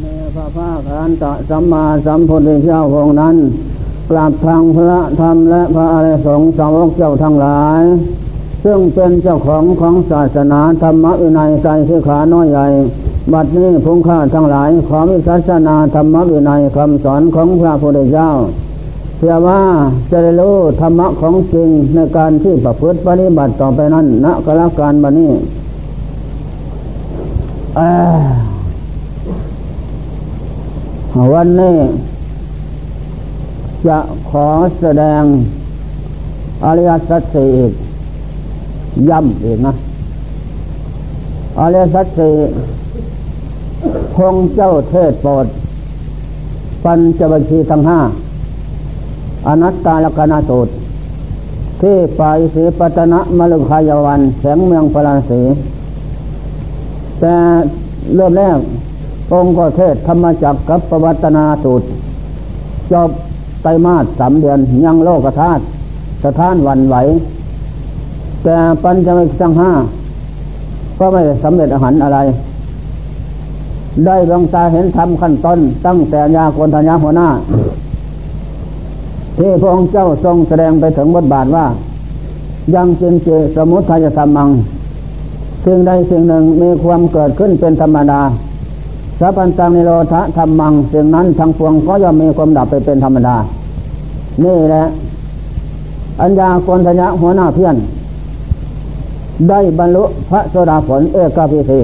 เมพระภาคอันตะสัมมาสัมพุทธเจ้าองค์นั้นกราบทางพระธรรมและพระอริยสงฆ์สาวกเจ้าทั้งหลาย ซึ่งเป็นเจ้าของของศาสนาธรรมวินัยใจสิขาน้อยใหญ่ บัดนี้พุงข้าทั้งหลายขอวิศาสนาธรรมวินัยคำสอนของพระพุทธเจ้าเพื่อว่าจะได้รู้ธรรมะของจริงในการที่ประพฤติปฏิบัติต่อไปนั้นณกลการบัดนี้ วันนี้จะขอแสดงอริยสัจสี่ย้ำอีกนะอริยสัจสี่คงเจ้าเทศโปรดปัญจบัญชีทั้งห้าอนัตตาลกนาสูตร ที่ปายสีปัตนะมลุขายวันแสงเมืองพราศีแต่เริ่มแรก องค์ก็เทศธรรมจักกับประวัตนาสูตร จบไตมาสสามเดือนยังโลกธาตุสถานวันไหว แต่ปัญจมิสังห้าก็ไม่สำเร็จอาหารอะไร ได้ดวงตาเห็นธรรมขั้นต้น ตั้งแต่ยาโกนธัญญาหัวหน้า ที่พระองค์เจ้าทรงแสดงไปถึงบทบาทว่า ยังจินเจสมุทัยธรรมังสิ่งใดสิ่งหนึ่งมีความเกิดขึ้นเป็นธรรมดา สัพพันตังนิโรธธรรมังสิ่งนั้นทั้งปวงก็ย่อมมีความดับไปเป็นธรรมดา นี่แหละ อัญญาโกนทัญญาหัวหน้าเพี้ยน ได้บรรลุพระโสดาผลเอกพิธี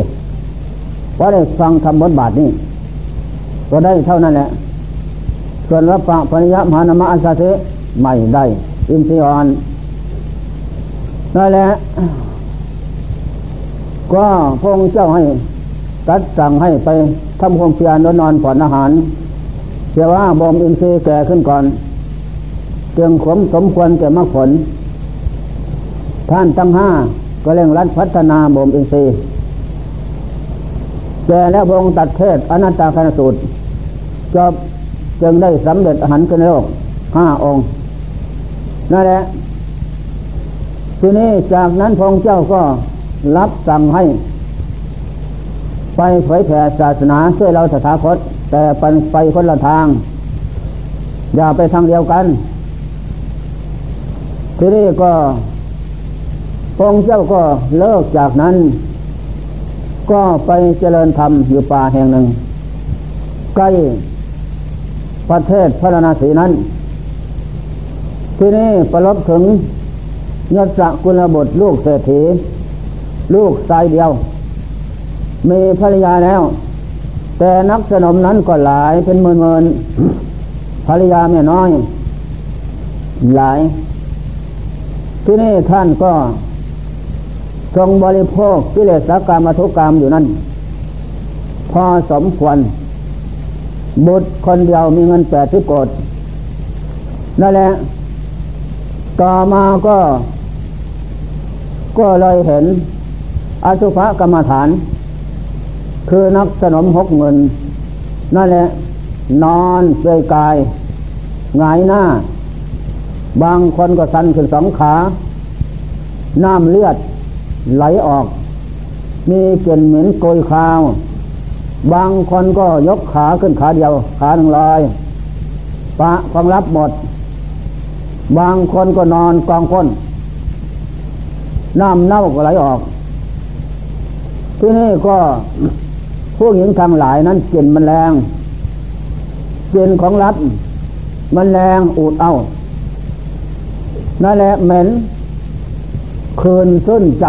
ว่าได้ฟังธรรมบทบาทนี้ ก็ได้เท่านั้นแหละ ส่วนรับปะปริยมหานามะอัสสะไม่ได้ อินทรีย์อ่อนนั่นแหละ ก็พงเจ้าให้ ตัดสั่งให้ไปทำความเพียรนอนผ่อนอาหารเชื่อว่าบ่มอินทรีย์แก่ขึ้นก่อนเตียมขมสมควรแก่มรรคผล ท่านตั้งห้าก็เร่งรัดพัฒนาบ่มอินทรีย์แก่แล้วพระองค์ตัดเทศอนัตตาคณสูตรจบจึงได้สำเร็จอาหารกันโลกห้าองค์นั่นแหละทีนี้จากนั้นพระองค์เจ้าก็รับสั่งให้ ไปเผยแผ่ศาสนาช่วยเราสถาคต แต่ไปไปคนละทาง อย่าไปทางเดียวกัน ทีนี้ก็พงเจ้าก็เลิกจากนั้น ก็ไปเจริญธรรมอยู่ป่าแห่งหนึ่ง ใกล้ประเทศพระนาศีนั้น ทีนี้ประลบถึงยศกุลบุตรลูกเศรษฐี ลูกชายเดียว มีภรรยาแล้ว แต่นักสนมนั้นก็หลายเป็นเมินเมินภรรยาไม่น้อย หลาย ที่นี่ท่านก็ทรงบริโภคกิเลสกรรมทุกกรรมอยู่นั่น พอสมควร บุตรคนเดียวมีเงินแปดสิบโกดนั่นแหละ ต่อมาก็ ก็เลยเห็นอสุภกรรมฐาน คือนักสนมหกเงิน นั่นแหละ นอนเปลยกายหงายหน้า บางคนก็สันขึ้นสองขา น้ำเลือดไหลออก มีกลิ่นเหม็นโกยคาว บางคนก็ยกขาขึ้นขาเดียว ขาหนึ่งลอยปะความรับหมด บางคนก็นอนกองก้นน้ำเน่าก็ไหลออก ที่นี่ก็ ผู้หญิงทางหลายนั้นกลิ่นมันแรงกลิ่นของรับมันแรงอูดเอานั่นแหละเหม็นคืนส้นใจ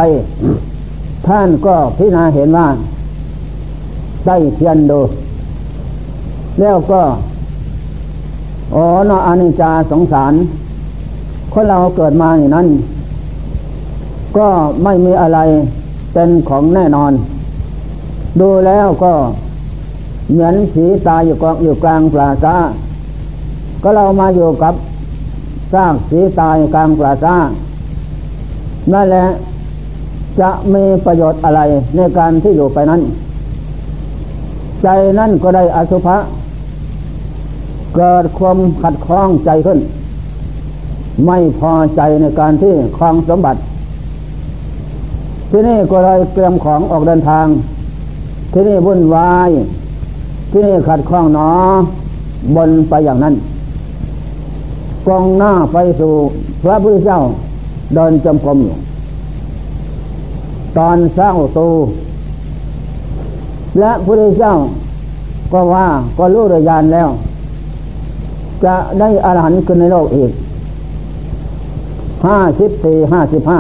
ท่านก็พิจารณาเห็นว่าได้เทียนดู แล้วก็อ๋อนอานิจจาสงสาร คนเราเกิดมาอย่างนั้น ก็ไม่มีอะไรเป็นของแน่นอน ดูแล้วก็เหมือนผีตายอยู่กองอยู่กลางปราซาก็เรามาอยู่กับสร้างผีตายกลางปราซานั่นแหละจะมีประโยชน์อะไรในการที่อยู่ไปนั้น ใจนั่นก็ได้อสุภะเกิดความขัดข้องใจขึ้น ไม่พอใจในการที่คลองสมบัติ ที่นี่ก็เลยเตรียมของออกเดินทาง ที่นี่วุ่นวาย ที่นี่ขัดข้องหนอบนไปอย่างนั้นกองหน้าไปสู่พระพุทธเจ้าเดินจำกรมอยู่ตอนสร้างตูและพระพุทธเจ้าก็ว่าก็รู้โดยญาณแล้ว จะได้อรหันต์ขึ้นในโลกอีกห้าสิบสี่ห้าสิบห้า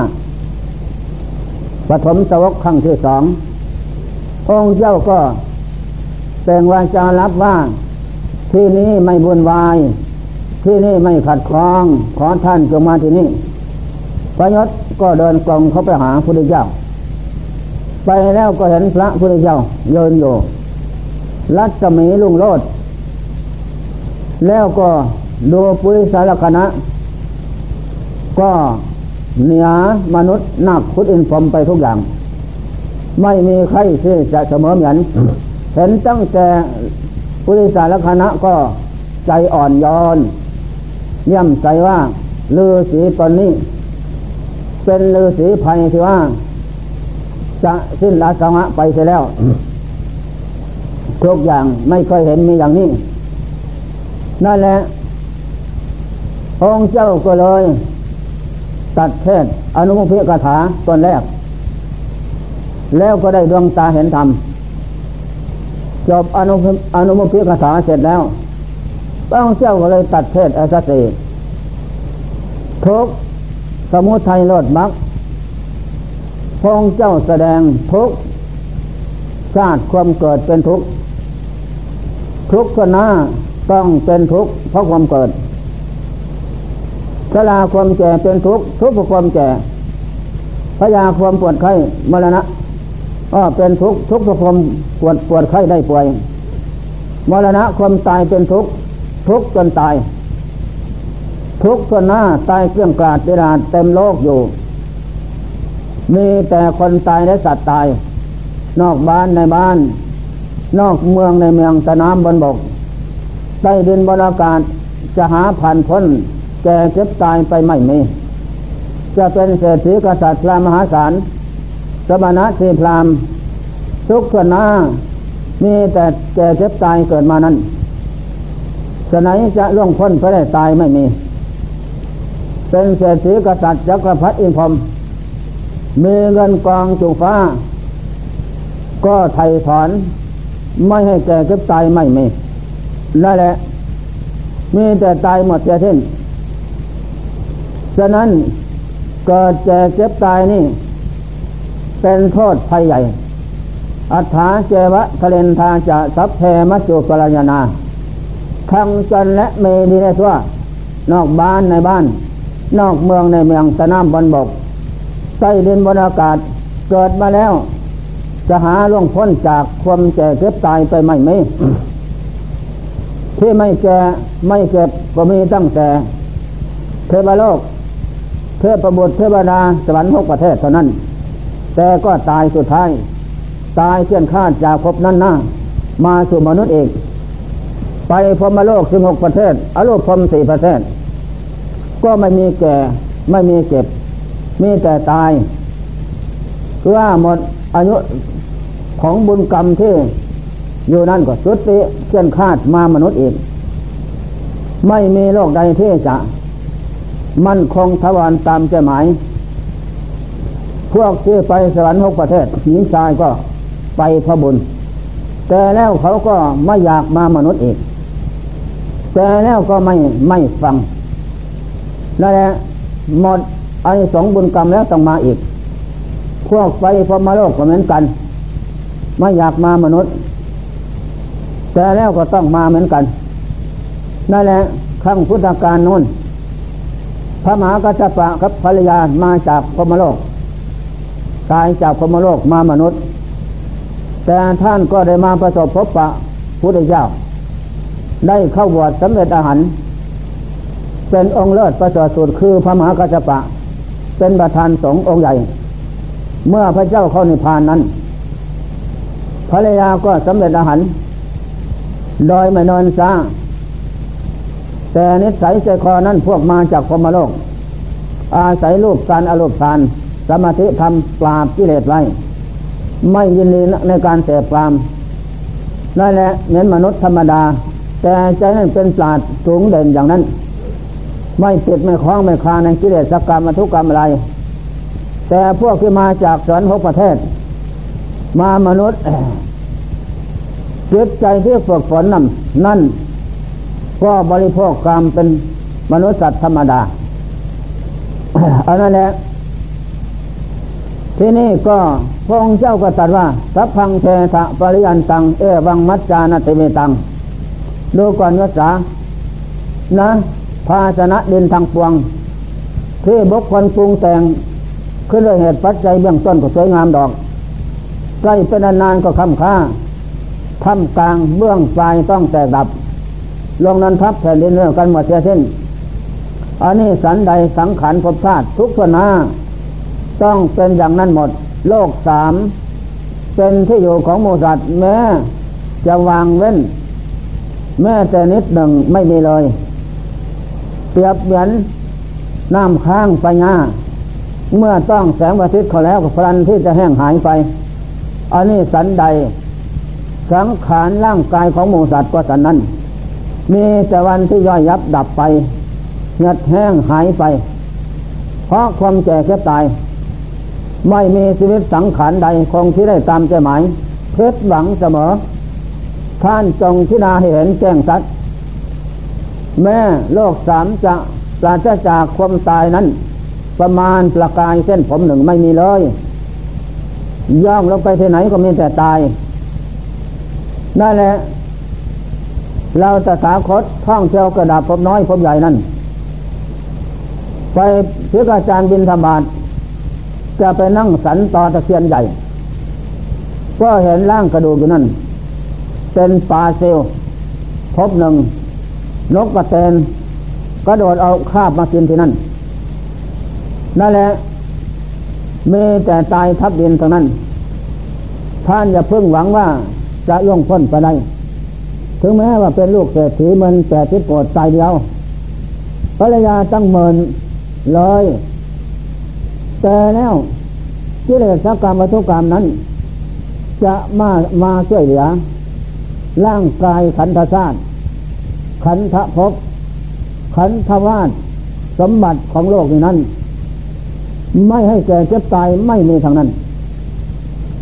ปฐมสวกครั้งที่สอง องค์เจ้าก็แต่งวาจารับว่า ที่นี้ไม่บุญวาย ที่นี่ไม่ขัดข้อง ขอท่านจงมาที่นี่พระยศก็เดินกลองเข้าไปหาพระพุทธเจ้า ไปแล้วก็เห็นพระพุทธเจ้าเยินอยู่ รัศมีลุงโลด แล้วก็ดูปุริสารคณะ ก็เหนือมนุษย์นักพุทธอินพรมไปทุกอย่าง ไม่มีใครที่จะเสมอเหมือนเห็นตั้งแต่ปุริสารคณะก็ใจอ่อนย้อนเยี่ยมใจว่าลือสีตนนี้ เป็นลือสีภัยที่ว่า จะสิ้นอาสวะไปเสียแล้วทุกอย่างไม่เคยเห็นมีอย่างนี้ นั่นแหละองค์เจ้าก็เลย ตัดเทศอนุโมพิกถาตนแรก แล้วก็ได้ดวงตาเห็นธรรมจบอนุอนุโมพิกถาเสร็จแล้วพระองค์เจ้าก็เลยตัดเทศอสติทุกสมุทัยโลดมักพระองค์เจ้าแสดงทุกชาติความเกิดเป็นทุกทุกข์ก็น่าต้องเป็นทุกเพราะความเกิดชราความแก่เป็นทุกทุกเพราะความแก่พยาความปวดไข้มรณะ ก็เป็นทุกข์ทุกข์พระความปวดปวดไข้ได้ป่วยมรณะความตายเป็นทุกข์ทุกข์จนตาย ทุกข์ก็หน้าตายเกลื่องกลาดเวลาเต็มโลกอยู่ มีแต่คนตายและสัตว์ตาย นอกบ้านในบ้าน นอกเมืองในเมืองสนามบนบกใต้ดินบนอากาศจะหาผ่านพ้นแก่เจ็บตายไปไม่มีจะเป็นเศรษฐีกษัตริย์พระมหาศาล สมณะสีพรามทุกข์นหน้า มีแต่แก่เจ็บตายเกิดมานั้นจะไหนจะล่วงพ้นไปได้ตายไม่มี เป็นเศรษฐีกษัตริย์จักรพรรดิอินพรมมีเงินกองจุฟ้า ก็ไถ่ถอน ไม่ให้แก่เก็บตายไม่มีนั่นแหละ มีแต่ตายหมดเสียสิ้นฉะนั้นเกิดแก่เก็บตายนี่ เป็นโทษภัยใหญ่ อัฏฐาเจวะทะเลนทาจะสัพเพมัจจุกรยานาทั้งจนและเมดีในทั่ว นอกบ้านในบ้าน นอกเมืองในเมืองสนามบนบก ใต้ดินบนอากาศเกิดมาแล้ว จะหาล่วงพ้นจากความแก่เก็บตายไปไม่ไม่ที่ไม่แก่ไม่เก็บก็มีตั้งแต่ เทวโลก เทพบุตรเทวดาสวรรค์หกประเทศเท่านั้น แต่ก็ตายสุดท้าย ตายเชี่ยนคาดจากภพนั้นนะมาสู่มนุษย์เอง ไปพรมโลกสิบหกประเทศอรูปพรมสี่ประเทศ ก็ไม่มีแก่ไม่มีเก็บ มีแต่ตายคือว่าหมดอายุของบุญกรรมที่อยู่นั่นก็สุดติเช่นคาดมามนุษย์อีกไม่มีโลกใดที่จะ มั่นคงทวารตามใจหมาย พวกที่ไปสวรรค์หกประเทศหญิงชายก็ไปพระบุญ แต่แล้วเขาก็ไม่อยากมามนุษย์อีก แต่แล้วก็ไม่ไม่ฟังนั่นแหละหมดไอ้สองบุญกรรมแล้วต้องมาอีก พวกไปพมโลกก็เหมือนกัน ไม่อยากมามนุษย์ แต่แล้วก็ต้องมาเหมือนกันนั่นแหละขั้งพุทธการนู้นพระมหากัจจปะคับภรรยามาจากพมโลก ตายจากพมโลกมามนุษย์ แต่ท่านก็ได้มาประสบพบปะพุทธเจ้า ได้เข้าบวชสำเร็จอาหารเป็นองค์เลิศประเสริฐสุดคือพระมหากัจจปะ เป็นประธานสงฆ์องค์ใหญ่ เมื่อพระเจ้าเข้านิพพานนั้นภรรยาก็สำเร็จอาหารโดยไม่นอนซาแต่นิสัยใจคอนั้นพวกมาจากพมโลก อาศัยรูปการอารมณ์ทาน สมาธิทำปราบกิเลสไว้ไม่ยินดีในการเสพปรามนั่นแหละเหมือนมนุษย์ธรรมดา แต่ใจนั้นเป็นปราดสูงเด่นอย่างนั้น ไม่ติดไม่คล้องไม่คลาในกิเลสกรรมทุกกรรมอะไร แต่พวกที่มาจากสวนหกประเทศ มามนุษย์จิตใจที่ฝึกฝนนั่นนั่น ก็บริโภคกรรมเป็นมนุษย์สัตว์ธรรมดาอันนั้นแหละ ที่นี่ก็พระองค์เจ้าก็ตรัสว่าสัพพังเทสะปริยันตัง เอวังมัจจานติเมตัง ดูก่อนยศานะ ภาชนะดินทางปวง ที่บุคคลปรุงแต่งขึ้นด้วยเหตุปัจจัยเบื้องต้นก็สวยงามดอก ใกล้เป็นนานก็คำค่าทำกลางเบื้องปลายต้องแตกดับ ลงนั้นทับแผ่นดินเรื่องกันหมดเสียสิ้นอันนี้สันใดสังขารภพชาติทุกสนา ต้องเป็นอย่างนั้นหมด โลกสามเป็นที่อยู่ของมูสัตว์แม้จะวางเว้น แม้แต่นิดหนึ่งไม่มีเลย เปรียบเหมือนน้ำค้างปัญญาเมื่อต้องแสงประทิตย์เขาแล้วพลันที่จะแห้งหายไปอันนี้สันใด สังขารร่างกายของหมูสัตว์ก็สันนั้น มีแต่วันที่ย่อยยับดับไปเหือดแห้งหายไป เพราะความแก่แค่ตาย ไม่มีชีวิตสังขารใดคงที่ได้ตามใจหมายเพชรหวังเสมอ ท่านจงทินาเห็นแจ้งสัตว์แม่โลกสามจะปราศจากความตายนั้น ประมาณประกายเส้นผมหนึ่งไม่มีเลย ย่องลงไปที่ไหนก็มีแต่ตายนั่นแหละเราจะสาคตท่องเที่ยวกระดาษพบน้อยพบใหญ่นั่น ไปเพื่ออาจารย์บินธบาต จะไปนั่งสันตอตะเคียนใหญ่ ก็เห็นร่างกระดูกอยู่นั่น เป็นปลาเซลพบหนึ่ง นกกระเตนก็โดดเอาคาบมากินที่นั่น นั่นแหละมีแต่ตายทับดินเท่านั้น ท่านอย่าเพิ่งหวังว่าจะย่องพ้นไปได้ ถึงแม้ว่าเป็นลูกเศรษฐีมันแปดทิศโปรดตายเดียวภรรยาตั้งเมินเลย แต่แล้วกิเลสกรรมวัตถุกรรมนั้น จะมามาช่วยเหลือ ร่างกายขันธชาติขันธภพขันธวาสสมบัติของโลกนี้นั้น ไม่ให้แก่เจ็บตายไม่มีทางนั้น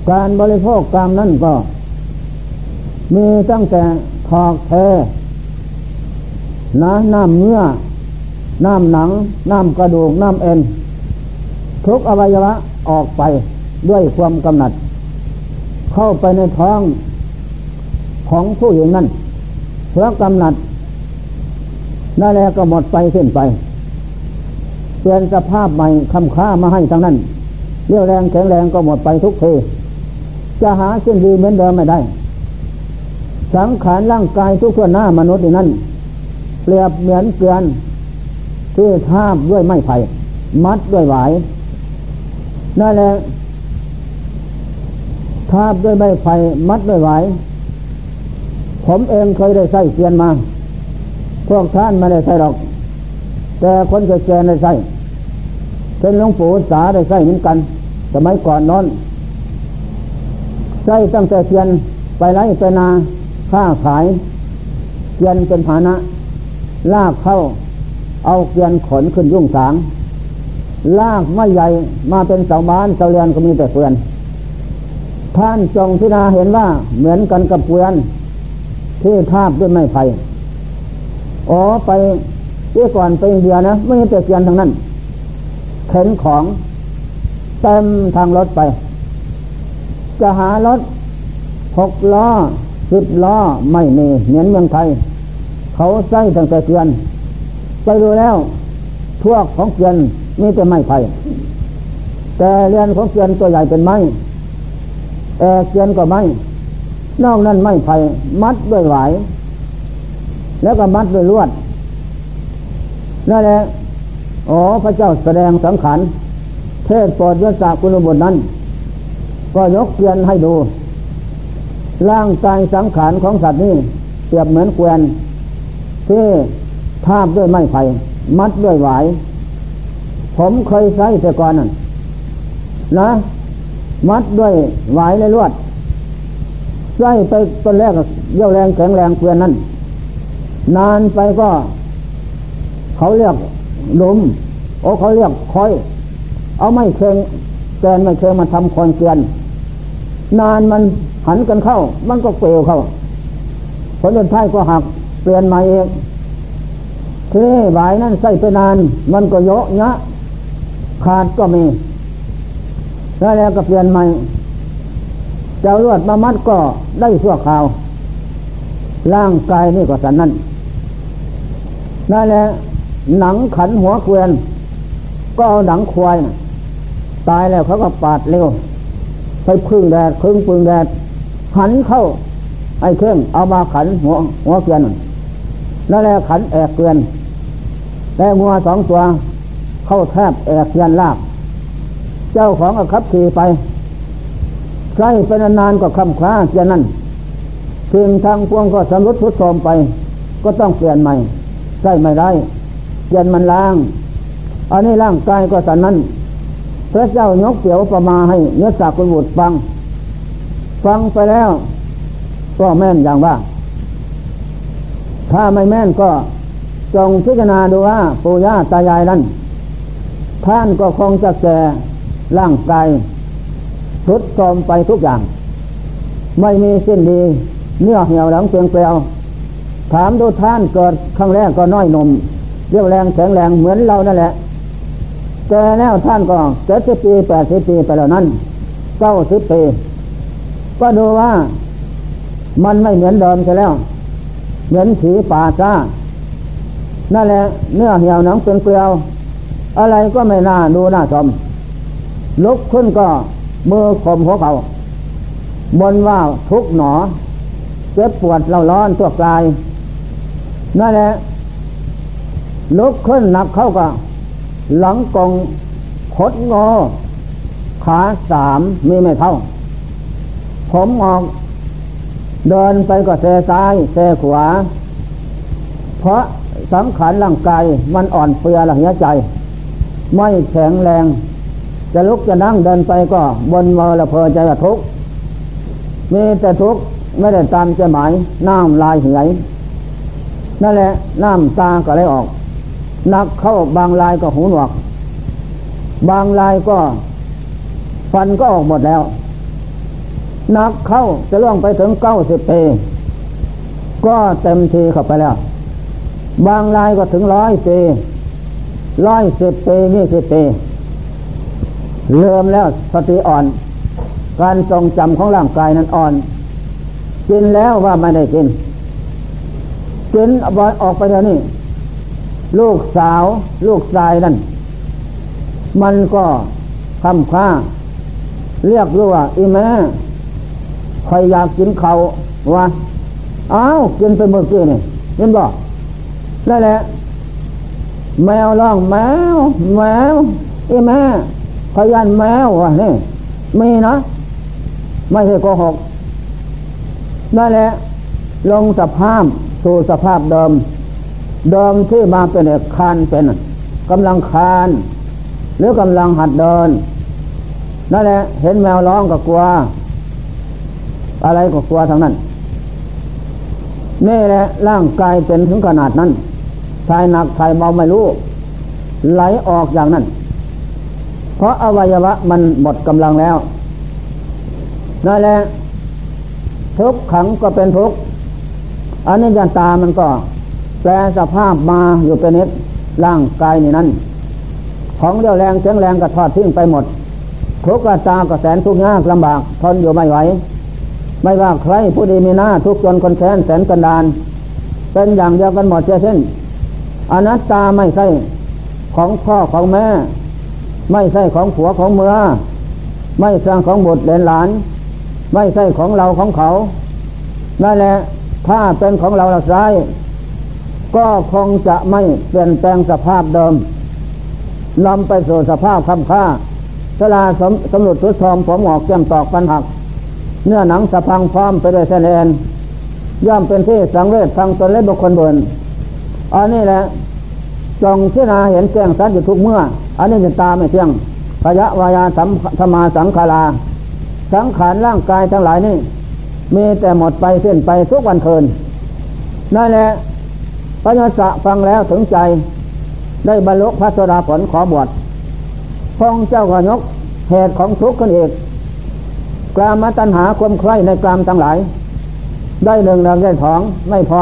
การบริโภคกรรมนั้นก็ มีตั้งแต่ทอกแท้น้ำน้ำเนื้อ น้ำหนัง น้ำกระดูก น้ำเอ็น ทุกอวัยวะออกไปด้วยความกำหนัด เข้าไปในท้องของผู้หญิงนั้นเพราะกำหนัดนั่นแหละก็หมดไปสิ้นไปเปลี่ยนสภาพใหม่คำค้ามาให้ทั้งนั้นเรี่ยวแรงแข็งแรงก็หมดไปทุกทีจะหาเส้นดีเหมือนเดิมไม่ได้ สังขารร่างกายทุกส่วนหน้ามนุษย์นั้นเปรียบเหมือนเกลือนที่ทาบด้วยไม้ไผ่มัดด้วยหวาย นั่นแหละทาบด้วยใบไผ่มัดด้วยไหวผมเองเคยได้ใส่เสียนมา พวกท่านไม่ได้ใส่หรอก แต่คนแก่ๆได้ใส่เป็นหลวงปู่สาได้ใส่เหมือนกัน สมัยก่อนนอนใส่ตั้งแต่เสียนไปไล่ไปนาค้าขายเกียนเป็นฐานะ ลากเข้า เอาเกียนขนขึ้นยุ่งสาง ลากไม้ใหญ่มาเป็นเสาบ้านเสาเรือนก็มีแต่เฟือน ท่านจงพิจารณาเห็นว่าเหมือนกันกับเฟือนที่ทาบด้วยไม้ไผ่อ๋อไปเมื่อก่อนไปอินเดียนะไม่เห็นแต่เฟือนทั้งนั้นเข็นของเต็มทางรถไป จะหารถหกล้อสิบล้อไม่มีเหมือนเมืองไทย เขาใส่ตั้งแต่เฟือนไปดูแล้วพวกของเฟือน มีแต่ไม้ไผ่แต่เรือนของเกียนตัวใหญ่เป็นไม้แอเกียนก็ไม้นอกนั้นไม้ไผ่มัดด้วยหวายแล้วก็มัดด้วยลวดนั่นแหละอ๋อพระเจ้าแสดงสังขารเทศโปรดยศกุลบุตรนั้น ก็ยกเกียนให้ดู ร่างกายสังขารของสัตว์นี้เปรียบเหมือนเกวียนที่ทาบด้วยไม้ไผ่มัดด้วยหวาย ผมเคยใช้แต่ก่อนนั่นนะมัดด้วยหวายและลวดใส่ไปตอนแรกเยี่ยวแรงแข็งแรงเปลี่ยนนั้นนานไปก็ เขาเรียกหลุมโอ้เขาเรียกคอย เอาไม่เชิงแกนไม่เชิงมาทำคอนเกลียน นานมันหันกันเข้า มันก็เปลวเข้าผลสุดท้ายก็หักเปลี่ยนม่เองทีนี้หวายนั้นใส่ไปนาน มันก็เยอะเยะ ขาดก็มี แล้วแล้วก็เปลี่ยนใหม่เจ้าลวดมามัดก็ได้ชั่วคราว ร่างกายนี่ก็สันนั้นนั่นแหละหนังขันหัวเกวียน ก็เอาหนังควายนะตายแล้วเขาก็ปาดเร็วไปพึ่งแดดพึ่งพึ่งแดดหันเข้า ไอ้เครื่องเอามาขันหัวหัวเกวียนนั่นแหละขันแอกเกวียนแต่งัวสองตัว เข้าแทบแอกเกวียนลาก เจ้าของก็ขับขี่ไปใช้ไปนานๆก็คำคล้าเกียนั่นสิ่งทางพวงก็สำรุดทุดโทมไป ก็ต้องเปลี่ยนใหม่ใช่ไม่ได้เปลี่ยนมันล้าง อันนี้ร่างกายก็สันนั้นพระเจ้ายกเกี่ยวประมาให้เนื้อสักคุณบุตรฟัง ฟังไปแล้ว ก็แม่นอย่างว่า ถ้าไม่แม่นก็จงพิจารณาดูว่าปู่ย่าตายายนั้น ท่านก็คงจะแก่ร่างกายทุดโทมไปทุกอย่าง ไม่มีสิ้นดี เนื้อเหี่ยวหลังเปลียงเปลวถามดูท่านเกิดครั้งแรกก็น้อยนมเรียวแรงแข็งแรงเหมือนเรานั่นแหละแก่แล้วท่านก็เจ็ดสิบปีแปดสิบปีไปแล้วนั้นเก้าสิบปี ก็ดูว่ามันไม่เหมือนเดิมใช่แล้ว เหมือนผีป่าจ้า นั่นแหละเนื้อเหี่ยวหนังเป็นเปลียว อะไรก็ไม่น่าดูน่าชมลุกขึ้นก็มือข่มหัวเขาบนว่าทุกหนอเจ็บปวดเราร้อนตัวกลาย นั่นแหละลุกขึ้นหนักเข้าก็ หลังกองคดงอ ขาสามมีไม่เท่า ผมออกเดินไปก็เซซ้ายเซขวา เพราะสังขารร่างกายมันอ่อนเปลือหลังใจ ไม่แข็งแรง จะลุกจะนั่งเดินไปก็บนมือละเพอใจทุกมีแต่ทุกไม่ได้ตามใจหมายน้ำลายเหือยนั่นแหละน้ำตาก็เลยออก นักเข้าบางลายก็หูหนวก บางลายก็ ฟันก็ออกหมดแล้ว นักเข้าจะล่วงไปถึงเก้าสิบปีก็เต็มทีเข้าไปแล้ว บางลายก็ถึงร้อยปี ร้อยสิบปีนี่สิบปีเริ่มแล้วสติอ่อน การทรงจำของร่างกายนั้นอ่อน กินแล้วว่าไม่ได้กิน กินบอยออกไปเดี๋ยวนี้ ลูกสาวลูกชายนั่น มันก็คำค่าเรียกรู้ว่าอีแม่ใครอยากกินเขาว่าอ้าวกินไปเมื่อกี้นี่เห็นบอกนั่นแหละ แมวร้องแมวแมวอีแม่พยานแมววะนี่มีนะไม่ใช่โกหกนั่นแหละลงสภาพสู่สภาพเดิม เดิมที่มาเป็นคานเป็นกำลังคาน หรือกำลังหัดเดินนั่นแหละเห็นแมวร้องก็กลัว อะไรก็กลัวทั้งนั้นนี่แหละร่างกายเป็นถึงขนาดนั้น ชายหนักชายเบาไม่รู้ ไหลออกอย่างนั้น เพราะอวัยวะมันหมดกำลังแล้วนั่นแหละทุกขังก็เป็นทุกอันนี้ยันตามันก็ แปลสภาพมาอยู่เป็นนิดร่างกายนี่นั่นของเรียวแรงเสียงแรงก็ทอดทิ้งไปหมด ทุกข์ตาก็แสนทุกข์ยากลำบากทนอยู่ไม่ไหวไม่ว่าใครผู้ดีมีหน้าทุกจนคนแค้นแสนกันดานเป็นอย่างเดียวกันหมดเช่น อนัตตาไม่ใช่ของพ่อของแม่ ไม่ใช่ของผัวของเมือ ไม่ใช่ของบุตรเลนหลาน ไม่ใช่ของเราของเขานั่นแหละถ้าเป็นของเราเราใช้ก็คงจะไม่เปลี่ยนแปลงสภาพเดิมนำไปสู่สภาพคำค่าสลาสมสมุดทุดทอมผมหอกเจียมตอกปันหัก เนื้อหนังสะพังพร้อมไปด้วยเสนนย่อมเป็นที่สังเวชทางตนและบุคคลบน อันนี้แหละจงพิจารณาเห็นแจ้งสัตว์อยู่ทุกเมื่อ อันนี้จะตาไม่เที่ยงพยะวายาสัมธมาสังขาราสังขารร่างกายทั้งหลายนี่มีแต่หมดไปเส้นไปทุกวันคืนนั่นแหละพระยศฟังแล้วถึงใจ ได้บรรลุพระสดาผลขอบวชพองเจ้าก็ยกเหตุของทุกข์ขึ้นอีกกลามตัญหาความใคร่ในกลามทั้งหลาย ได้หนึ่งหนึ่งได้สองไม่พอ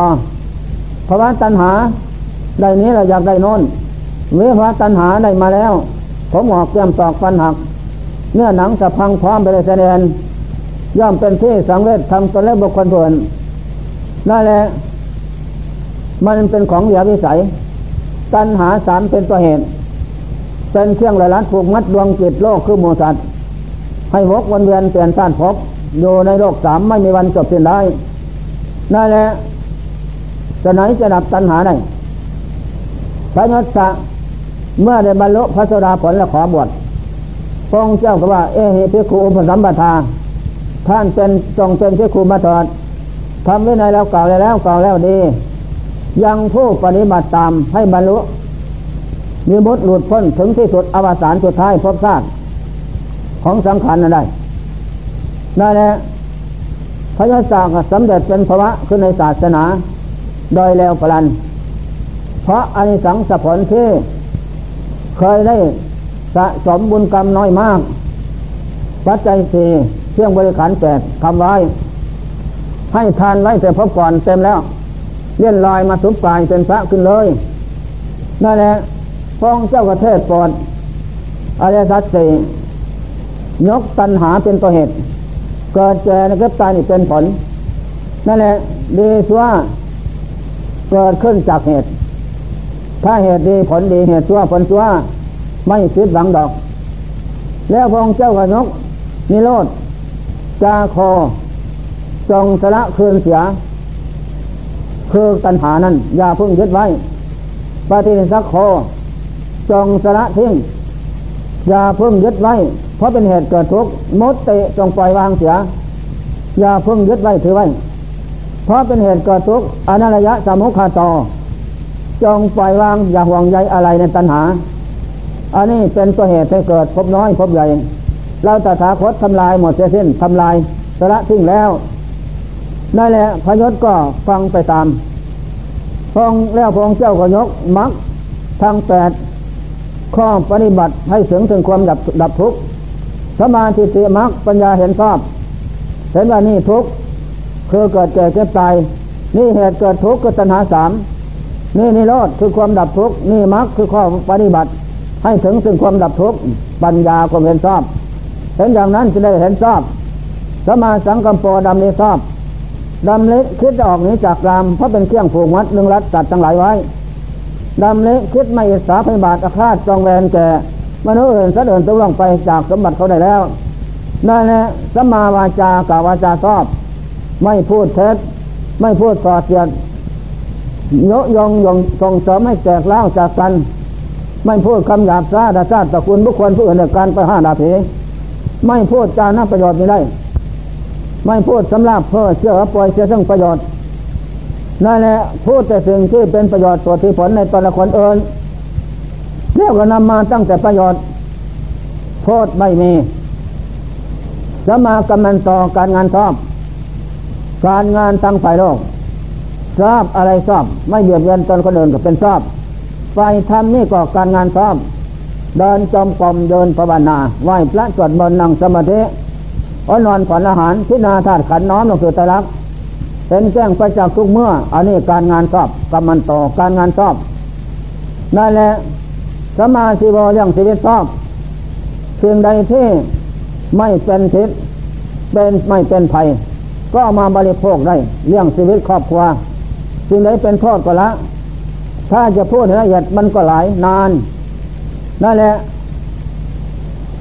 เพราะว่าตัญหาได้นี้เราอยากได้นนเวภาตัญหาได้มาแล้ว ผมหอกเตรียมตอกฟันหัก เนื้อหนังจะพังพร้อมไปเลยแสดงย่อมเป็นที่สังเวชทำตนและบุคคลเพื่อนนั่นแหละมันเป็นของเหลือวิสัย ตัณหาสามเป็นตัวเหตุ เป็นเครื่องละลัดผูกมัดดวงจิตโลกคือหมูสัตว์ ให้วกวนเวียนเปลี่ยนต้านพบอยู่ในโลกสามไม่มีวันจบสิ้นได้นั่นแหละ จะไหนจะดับตัณหาได้พระนัสสะเมื่อได้บรรลุพระสดาผลและขอบวชพระองค์เจ้าก็ว่า เอหิพิคูอุปสัมปทา ท่านเป็นจงเป็นพิคูมาตอดทำไว้ในแล้วกล่าแล้วกล่าแล้วดี ยังผู้ปฏิบัติตามให้บรรลุมีมุดหลุดพ้นถึงที่สุดอวสานสุดท้ายพบชาติของสังขารนั่นได้นั่นแหละพระยาศากสำเร็จเป็นภาวะขึ้นในศาสนา โดยแล้วพลัน เพราะอานิสังสผลที่ เคยได้สะสมบุญกรรมน้อยมาก ปัจจัยสี่เครื่องบริขารแปดทำไว้ ให้ทานไว้แต่พบก่อนเต็มแล้ว เลี่ยนลอยมาสุบกายเป็นพระขึ้นเลยนั่นแหละพองเจ้ากระเทศปอดอริยสัจสี่ยกตัณหาเป็นตัวเหตุ เกิดแก่ในกับตายนี่เป็นผล นั่นแหละดีสัว เกิดขึ้นจากเหตุ ถ้าเหตุดีผลดีเหตุชั่วผลชั่วไม่คิดหวังดอก แล้วพระองค์เจ้าก็ยกนิโรธจาคอจงสละคืนเสีย คือตัณหานั้น อย่าพึ่งยึดไว้ ปฏิสักโคจงสละทิ้งอย่าพึ่งยึดไว้ เพราะเป็นเหตุเกิดทุกข์มดเตะจงปล่อยวางเสีย อย่าพึ่งยึดไว้ถือไว้ เพราะเป็นเหตุเกิดทุกข์อนัลยะสมุขาตอจงปล่อยวางอย่าห่วงใยอะไรในตัณหา อันนี้เป็นตัวเหตุให้เกิดพบน้อยพบใหญ่ เราตถาคตทำลายหมดเสียสิ้นทำลายสละทิ้งแล้วนั่นแหละพยศก็ฟังไปตามพองแล้วพองเจ้าก็ยกมักทางแปดข้อปฏิบัติให้ถึงถึงความดับดับทุกข์สมาธิติมักปัญญาเห็นชอบ เห็นว่านี่ทุกข์ คือเกิดแก่เจ็บตาย นี่เหตุเกิดทุกข์ก็ตัณหาสามนี่นิโรธคือความดับทุกข์นี่มักคือข้อปฏิบัติ ให้ถึงถึงความดับทุกข์ปัญญาความเห็นชอบเห็นอย่างนั้นจะได้เห็นชอบสมาสังกัมโปดำนี้ชอบดำเล็กคิดจะออกนี้จากรามเพราะเป็นเครื่องผูกมัดลึงรัดตัดทั้งหลายไว้ดำเล็กคิดไม่อิสาพยบาทอาฆาตจองแวนแก่มนุษย์อื่นสัตว์อื่นต้งลงไปจากสมบัติเขาได้แล้วนั่นแหละสมาวาจากาวาจาชอบ ไม่พูดเท็จไม่พูดสอดเสียดโยยงยงส่งเสริมให้แตกเล่าจากกัน ไม่พูดคำหยาบซาดาซาตะคุณบุคคลผู้อื่นในการไปห้านาทีไม่พูดจาน่าประโยชน์ไม่ได้ ไม่พูดสำรับเพื่อเชื่อปล่อยเสียซึ่งประโยชน์นั่นแหละพูดแต่สิ่งที่เป็นประโยชน์ตัวที่ผลในตนละคนเอิญแล้วก็นำมาตั้งแต่ประโยชน์โทษไม่มีสมากำมันต่อการงานชอบ การงานตั้งฝ่ายโลกชอบอะไรชอบ ไม่เบียดเบียนตนคนอื่นก็เป็นชอบฝ่ายธรรมนี่ก็การงานชอบเดินจมกรมเดินภาวนาไหว้พระสวดมนต์นั่งสมาธิอ้อนอนฝันอาหารพิณาธาตุขันน้อมลงสู่ตรักเป็นแจ้งไปจากทุกเมื่อ อันนี้การงานชอบกำมันต่อการงานชอบนั่นแหละสมาธิบเรื่องชีวิตชอบสิ่งใดที่ไม่เป็นทิศเป็นไม่เป็นภัย ก็เอามาบริโภคได้เรื่องชีวิตครอบครัวสิ่งใดเป็นโทษก็ละ ถ้าจะพูดละเอียดมันก็หลายนานนั่นแหละ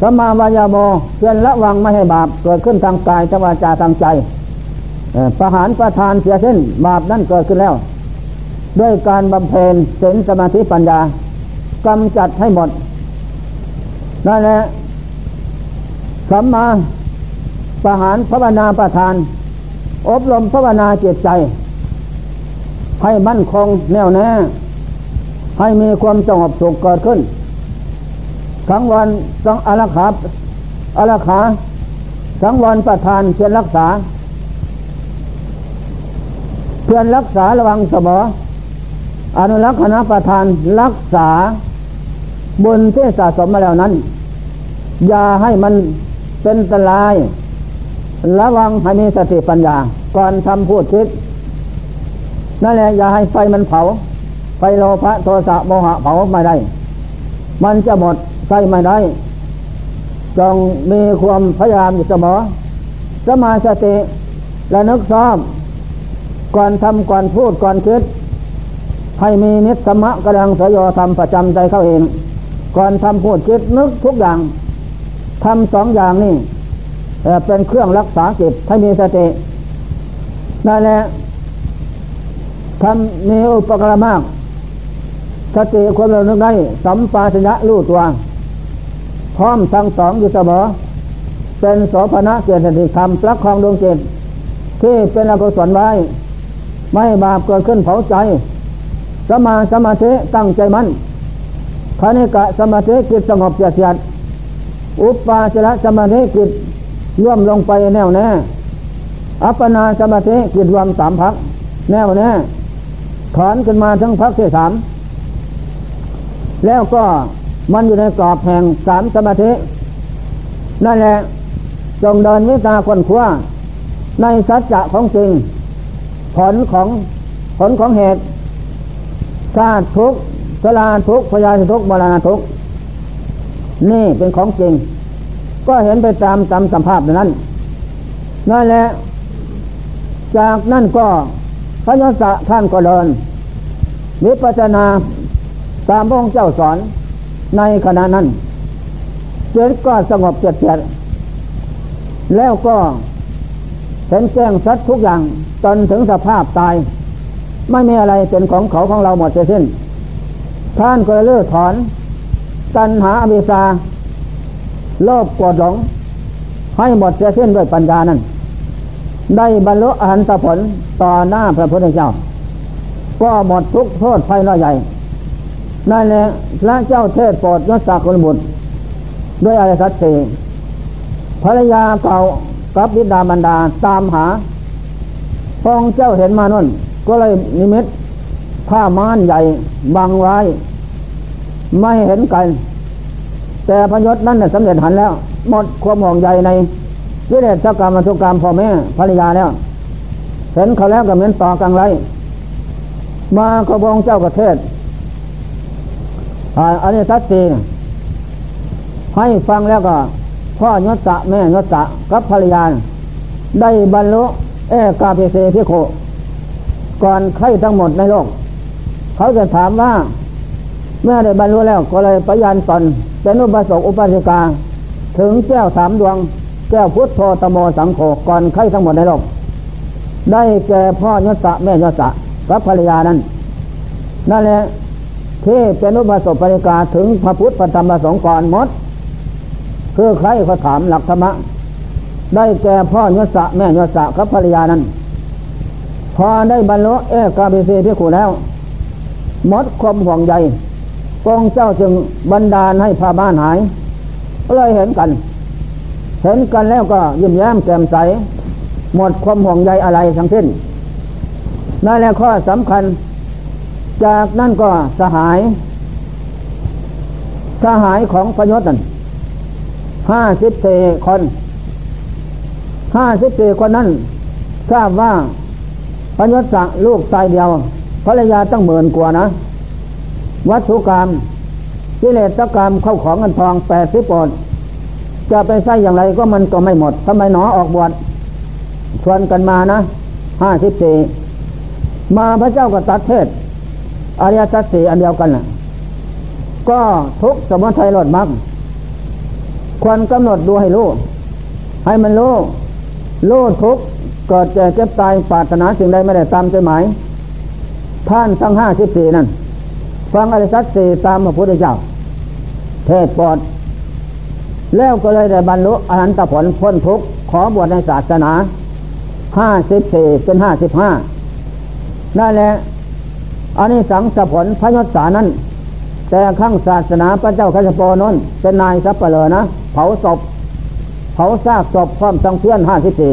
สมาวายาโมเพื่อนละวังไม่ให้บาปเกิดขึ้นทางกายทางวาจาทางใจประหารประทานเสียเส้นบาปนั่นเกิดขึ้นแล้ว ด้วยการบำเพ็ญศีลสมาธิปัญญากำจัดให้หมดนั่นแหละสัมมาประหารภาวนาประทาน อบรมภาวนาจิตใจ ให้มั่นคงแน่วแน่ให้มีความสงบสุขเกิดขึ้นสังวันสังอาลขาอาลขาสังวันประทานเช่นรักษา เพื่อนรักษาระวังสมออนุรักษณะประธานรักษาบุญที่สะสมมาแล้วนั้น อย่าให้มันเป็นอันตราย ระวังให้มีสติปัญญา ก่อนทำพูดคิด นั่นแหละอย่าให้ไฟมันเผา ไฟโลภะโทสะโมหะเผาไม่ได้ มันจะหมดใช้ไม่ได้จงมีความพยายามอยู่เสมอสมาสติและนึกซ้อมก่อนทำก่อนพูดก่อนคิด ให้มีนิสมะกระดังสยธรรมประจำใจเขาเอง ก่อนทำพูดคิดนึกทุกอย่างทำสองอย่างนี่ เป็นเครื่องรักษาจิตให้มีสตินั่นแหละทำมีอุปกรณ์มาก สติความระลึกได้สัมปาชัญญะรู้ตัว พร้อมทั้งสองอยู่เสมอ เป็นโสภณะเจตสิธรรมประคองดวงจิตที่เป็นอกุศลไว้ ไม่บาปเกิดขึ้นเผาใจสมาสมาธิตั้งใจมัน่นคณิกะสมาธิจิตสงบเฉียดอุปปาจระสมาธิจิต ร่วมลงไปแน่วแน่ อัปปนาสมาธิจิตรวมสามพัก แน่วแน่ ถอนขึ้นมาทั้งพักที่สาม แล้วก็มันอยู่ในกรอบแห่งสามสมาธิ นั่นแหละจงเดินวิตาคนขั้วในสัจจะของจริง ผลของผลของเหตุ ชาติทุกสลาทุกพยาทุกบาลาทุกนี่เป็นของจริง ก็เห็นไปตามตามสัมภาษณ์นั้นนั่นแหละจากนั่นก็พระยศท่านก็เดินวิปัสนาตามพระองค์เจ้าสอนในขณะนั้นเจิตก็สงบเจ็ดเจ็ดแล้วก็เห็นแจ้งชัดทุกอย่างจนถึงสภาพตาย ไม่มีอะไรเป็นของเขาของเราหมดเสียสิ้น ท่านก็เลิกถอน ตัณหาอวิชา โลภกดหลง ให้หมดเสิ้นด้วยปัญญานั้น ได้บรรลุอรหันตผลต่อหน้าพระพุทธเจ้า ก็หมดทุกโทษภัยน้อยใหญ่นั่นแหละพระเจ้าเทศโปรดยศศักดิ์บุตรด้วยอะไรสัตสีภรรยาเก่ากับบิดาบรรดาตามหาพองเจ้าเห็นมานั่นก็เลยนิมิตผ้าม่านใหญ่บังไว้ ไม่เห็นกัน แต่พยศนั้นเนี่ยสำเร็จหันแล้ว หมดความห่วงใยในวิเดชกรรมทุกกรรมพ่อแม่ภรรยาแล้วเห็นเขาแล้วก็เหมือนต่อกังไร มาขบองเจ้าประเทศอันนี้ทัศตีให้ฟังแล้วก็ พ่อยศะแม่ยศะกับภรรยา ได้บรรลุเอกาเปเสพิโค ก่อนใครทั้งหมดในโลก เขาจะถามว่า เมื่อได้บรรลุแล้วก็เลยปยานตนเป็นอุปสมอุปสิกา ถึงแก้วสามดวง แก้วพุทธโธตโมสังโฆก่อนใครทั้งหมดในโลกได้แก่พ่อยศะแม่ยศะกับภรรยานั้น นั่นแหละที่เป็นอุปสมปริกาถึงพระพุทธพระธรรมพระสงฆ์ก่อนหมด คือใครเขาถามหลักธรรมะ ได้แก่พ่อยศะแม่ยศะกับภรรยานั้น พอได้บรรลุเอกาเบเซพิขุแล้ว หมดความห่วงใย กองเจ้าจึงบันดาลให้พาบ้านหายเลยเห็นกัน เห็นกันแล้วก็ยิ้มแย้มแจ่มใส หมดความห่วงใยอะไรทั้งสิ้นนั่นแหละข้อสำคัญ จากนั่นก็สหาย สหายของพยศนั่นห้าสิบสี่คนห้าสิบสี่คนนั้นทราบว่าพญศลูกตายเดียวภรรยาตั้งหมื่นกว่านะ วัตถุกรรมกิเลสกรรมเข้าของเงินทองแปดสิบปดจะไปใส่อย่างไรก็มันก็ไม่หมดทำไมหนอออกบวชชวนกันมานะห้าสิบสี่มาพระเจ้าก็ตัดเทศอริยสัจสี่อันเดียวกันนะ่ะ ก็ทุกสมุทัยลดมรรคควรกำหนดดูให้รู้ ให้มันรู้ รู้ทุกเกิดแก่เจ็บตายปรารถนาสิ่งใดไม่ได้ตามใจหมายท่านทั้งห้าสิบสี่นั่น ฟังอริสัตสี่ตามพระพุทธเจ้า เทศปอด แล้วก็เลยได้บรรลุอรหันตผลพ้นทุกข์ขอบวชในศาสนาห้าสิบสี่เป็นห้าสิบห้านั่นแหละอันนี้สังสผลพระยศสานั้น แต่ข้างศาสนาพระเจ้าขจปอนนเป็นนายสัพเปลอนะ เผาศพ เผาซากศพพร้อมทั้งเพื่อนห้าสิบสี่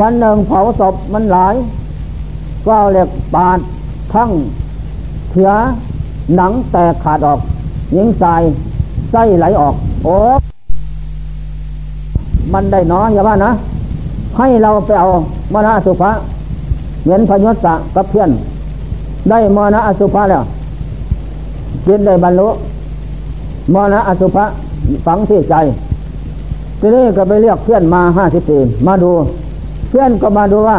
วันหนึ่งเผาศพมันหลายก็เอาเหล็กปาดทั้ง เถือหนังแตกขาดออก ยิงสายไส้ไหลออก โอ้มันได้น้อยอย่าว่านะ ให้เราไปเอามรณะสุภะเห็นพยศะกับเพื่อน ได้มรณะอสุภะแล้วจิตได้บรรลุมรณะอสุภะฝังที่ใจทีนี้ก็ไปเรียกเพื่อนมาห้าสิบสี่มาดู เพื่อนก็มาดูว่า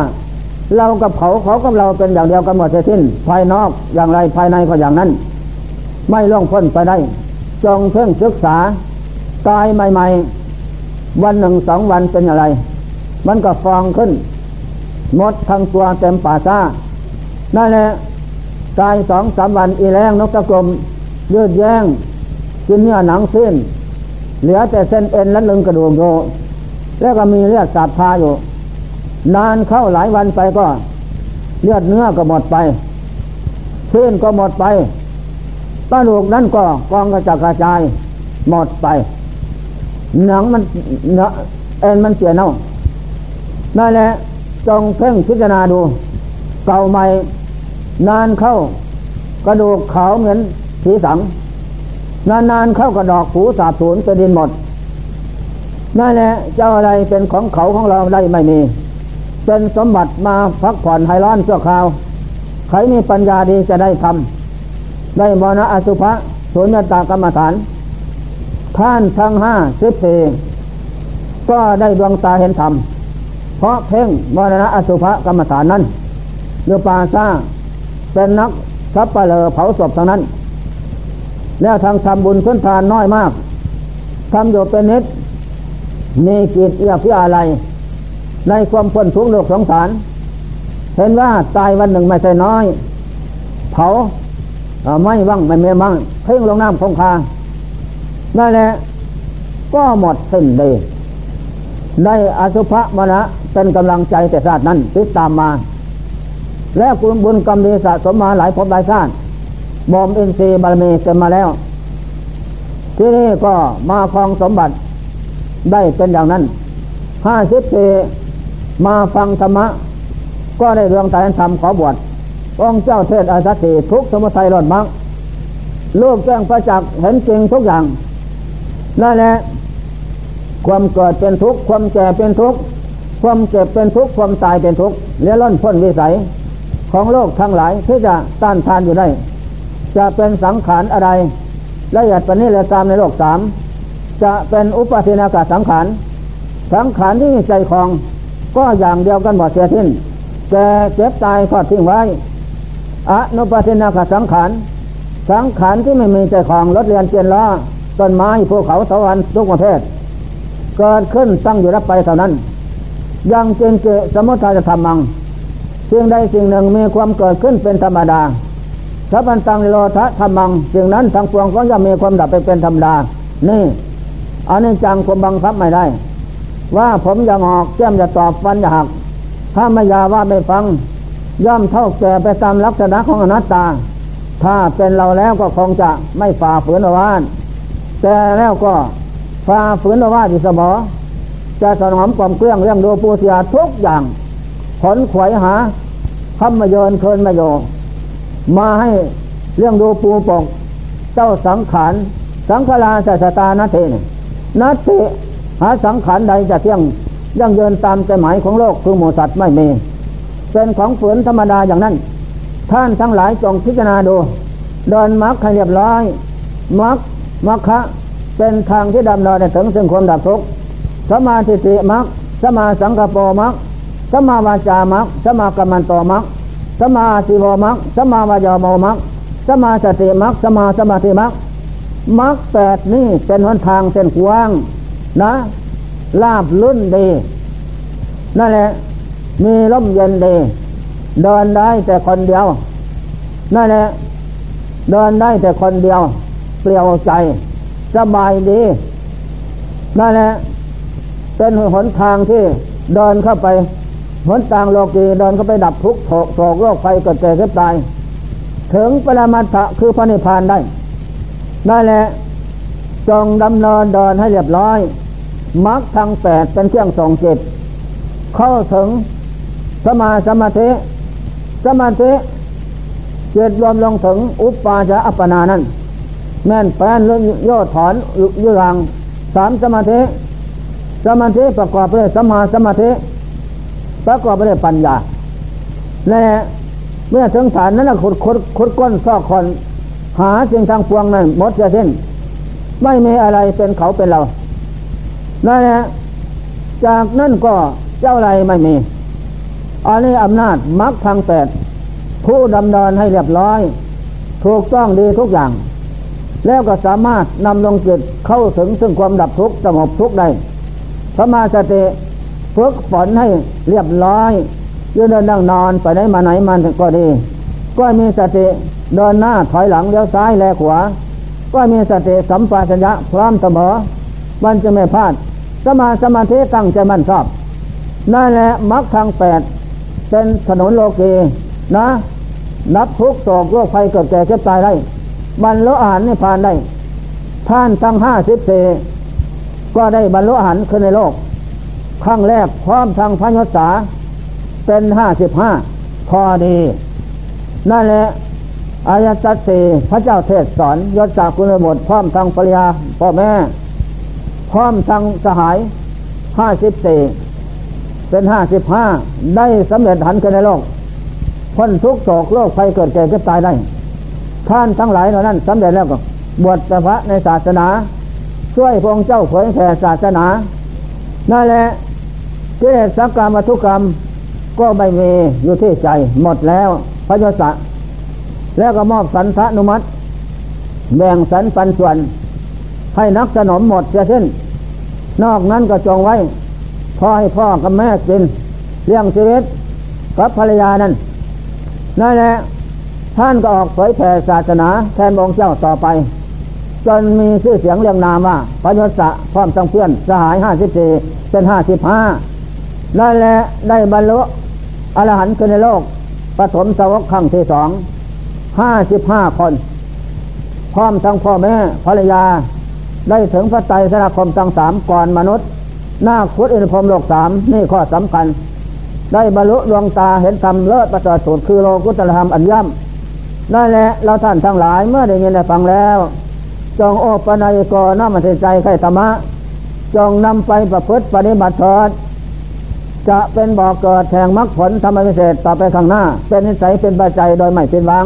เรากับเขาเขากับเราเป็นอย่างเดียวกันหมดสิ้น ภายนอกอย่างไรภายในก็อย่างนั้น ไม่ล่องพ้นไปได้ จงเพ่งศึกษากายใหม่ ๆ วันหนึ่งสองวันเป็นอะไร มันก็ฟองขึ้นหมดทั้งตัวเต็มป่าซ่านั่นแหละกายสองสามวันอีแรงนกตะกลมเลือดแย้งกินเนื้อหนังสิ้น เหลือแต่เส้นเอ็นและลึงกระดูกโยแล้วก็มีเลือดสาบพาอยู่ นานเข้าหลายวันไปก็เลือดเนื้อก็หมดไปเส้นก็หมดไปกระดูกนั้นก็กองกระจัดกระจายหมดไป หนังมันเอ็นมันเสียเน่านั่นแหละจงเพ่งพิจารณาดู เก่าใหม่นานเข้ากระดูกขาวเหมือนผีสัง นานๆเข้ากระดอกหูสาบสูญจะดินหมดนั่นแหละเจ้าอะไรเป็นของเขาของเราได้ไม่มี เป็นสมบัติมาพักผ่อนไฮร้อนชั่วคราว ใครมีปัญญาดีจะได้ทำได้มรณะอสุภะสุญญตากรรมฐานท่านทั้งห้าสิบสี่ก็ได้ดวงตาเห็นธรรม เพราะเพ่งมรณะอสุภะกรรมฐานนั้นเรือปาซาเป็นนักทับปเลอเผาศพทั้งนั้น แล้วทางทำบุญพื้นทานน้อยมากทำอยู่เป็นนิดมีกิจเอียบพิอะไร ในความพ้นทุกข์โลกสงสาร เห็นว่าตายวันหนึ่งไม่ใช่น้อย เผาไม่ว่างไม่เมีมั่งเพ่งลงน้ำคงคานั่นแหละก็หมดสิ้นเลยได้อสุภะมณะเป็นกำลังใจแต่ชาตินั้นติดตามมา และคุณบุญกรรมดีสะสมมาหลายภพหลายชาติบอมอินทรีย์บารมีเต็มมาแล้ว ที่นี่ก็มาครองสมบัติได้เป็นอย่างนั้นห้าสิบปี มาฟังธรรมะ ก็ได้เรื่องตายธรรมขอบวชองเจ้าเทศอาสติทุกสมุทัยรอดมังลูกแจ้งประจักษ์เห็นจริงทุกอย่างนั่นแหละความเกิดเป็นทุกข์ความแก่เป็นทุกข์ความเจ็บเป็นทุกข์ความตายเป็นทุกข์เลี้ยล่อนพ้นวิสัยของโลกทั้งหลายที่จะต้านทานอยู่ได้ จะเป็นสังขารอะไรละเอียดปณิและตามในโลกสามจะเป็นอุปาทินากาสังขารสังขารที่มีใจคลอง ก็อย่างเดียวกันหมดเสียทิ้นแก่เจ็บตายทอดทิ้งไว้อนุปาทินากาสังขารสังขารที่ไม่มีใจคลองรถเรียนเจียนล้อต้นไม้ภูเขาสวรรค์ทุกประเภทเกิดขึ้นตั้งอยู่รับไปเท่านั้น ยังเจนเจสมุทัยธรรมังสิ่งใดสิ่งหนึ่งมีความเกิดขึ้นเป็นธรรมดาสัพพันตังโลทะธรรมังสิ่งนั้นทั้งปวงก็จะมีความดับไปเป็นธรรมดา นี่อันนี้จังความบังคับไม่ได้ ว่าผมจะงอกแก้มจะตอบฟันจะหัก ถ้าไม่ยาว่าไม่ฟัง ย่อมเท่าแก่ไปตามลักษณะของอนัตตา ถ้าเป็นเราแล้วก็คงจะไม่ฝ่าฝืนอวานแต่แล้วก็ฝ่าฝืนอวานอยู่เสมอจะสนอมความเครื่องเรื่องดูปูเสียทุกอย่าง ผลขวยหาคำมาโยนเคินมาโยมาให้เรื่องดูปูปกเจ้าสังขารสังขารสัสตานาเทนนัตติ หาสังขารใดจะเที่ยงยั่งเยินตามใจหมายของโลกคือหมูสัตว์ไม่มี เป็นของฝืนธรรมดาอย่างนั้น ท่านทั้งหลายจงพิจารณาดู เดินมรรคให้เรียบร้อยมรรคมรรคะเป็นทางที่ดำเนินถึงซึ่งความดับทุกข์สมาธิติมรรคสมาสังกปรมรรคสมาวาจามรรคสมากรรมันตมรรคสมาสิวมรรคสมาวายโมมรรคสมาสติมรรคสมาสมาธิมรรคมรรคแปดนี่เป็นหนทางเส้นกว้าง นะลาบลุ่นดี นั่นแหละ มีร่มเย็นดี เดินได้แต่คนเดียว นั่นแหละ เดินได้แต่คนเดียว เปลี่ยวใจ สบายดี นั่นแหละ เป็นหนทางที่เดินเข้าไปหนทางโลกีเดินเข้าไปดับทุกข์โศกโรคไฟเกิดแก่เก็บตาย ถึงปรมาถะคือพระนิพพานได้ นั่นแหละจงดำเนินเดินให้เรียบร้อย มรรคทางแปดเป็นเครื่องส่งจิต เข้าถึงสมาสมาธิ สมาธิเกิดรวมลงถึงอุปปาจะอัปปนานั้น แม่นแปลนย่อถอนยุรังสามสมาธิ สมาธิประกอบไปด้วยสมาสมาธิ ประกอบไปด้วยปัญญาและเมื่อถึงฐานนั้นขุดขุดขุดก้นซอกคอนหาสิ่งทางปวงนั้นหมดจะสิ้น ไม่มีอะไรเป็นเขาเป็นเรา นั่นแหละจากนั้นก็เจ้าอะไรไม่มี อันนี้อำนาจมรรคทางแปดผู้ดำเนินให้เรียบร้อย ถูกต้องดีทุกอย่าง แล้วก็สามารถนำลงจิตเข้าถึงซึ่งความดับทุกข์สงบทุกข์ได้สมาสติฝึกฝนให้เรียบร้อยยืนเดินนั่งนอนไปไหนมาไหนมันก็ดี ก็มีสติเดินหน้าถอยหลังเลี้ยวซ้ายแลขวา ก็มีสติสัมปชัญญะพร้อมเสมอมันจะไม่พลาด สมาสมาธิตั้งใจมั่นชอบ นั่นแหละมรรคทางแปดเป็นถนนโลกีนะ นับทุกโศกโรคภัยเกิดแก่เจ็บตายได้บรรลุอาหารนิพพานได้ท่านทั้งห้าสิบเก็ได้บรรลุอาหารขึ้นในโลกครั้งแรกพร้อมทางพระยศาเป็นห้าสิบห้าพอดี นั่นแหละอายตัตสีพระเจ้าเทศสอนยศจากคุณบทพร้อมทางปริยาพ่อแม่ พร้อมทางสหายห้าสิบสี่เป็นห้าสิบห้าได้สำเร็จหันกันในโลกพ้นทุกโศกโลกภัยเกิดแก่เจ็บตายได้ ท่านทั้งหลายเหล่านั้นสำเร็จแล้วก็ บวชพระในศาสนา ช่วยพระองค์เจ้าเผยแผ่ศาสนา นั่นแหละกิเลสสักกรรมทุกกรรมก็ไม่มีอยู่ที่ใจหมดแล้วพระยศแล้วก็มอบสันทนุมัติแบ่งสันปันส่วน ให้นักสนมหมดเสียสิ้น นอกนั้นก็จองไว้พ่อให้พ่อกับแม่กินเลี้ยงชีวิตกับภรรยานั้นนั่นแหละท่านก็ออกเผยแผ่ศาสนาแทนองค์เจ้าต่อไป จนมีชื่อเสียงเรียงนามว่าพระยศพร้อมทั้งเพื่อนสหายห้าสิบสี่เป็นห้าสิบห้านั่นแหละได้บรรลุอรหันต์ขึ้นในโลกปฐมสวกครั้งที่สองห้าสิบห้าคน พร้อมทั้งพ่อแม่ภรรยา ได้ถึงพระไตรสนาคมทั้งสามก่อนมนุษย์หน้าคุดอินพรมโลกสามนี่ข้อสำคัญ ได้บรรลุดวงตาเห็นธรรมเลิศประเสริฐสุดคือโลกุตตรธรรมอันย่ำได้แหละเราท่านทั้งหลายเมื่อได้ยินได้ฟังแล้ว จงโอปนัยกน้ามันใจใครธรรมะ จงนำไปประพฤติปฏิบัติเถิดจะเป็นบ่อกเกิดแห่งมรรคผลธรรมพิเศษต่อไปข้างหน้า เป็นนิสัยเป็นปัจจัยโดยไม่เป็นหวัง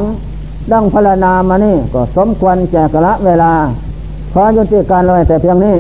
ดังพรณนามานี่ก็สมควรแก่กละเวลา ขอยุติการเลยแต่เพียงนี้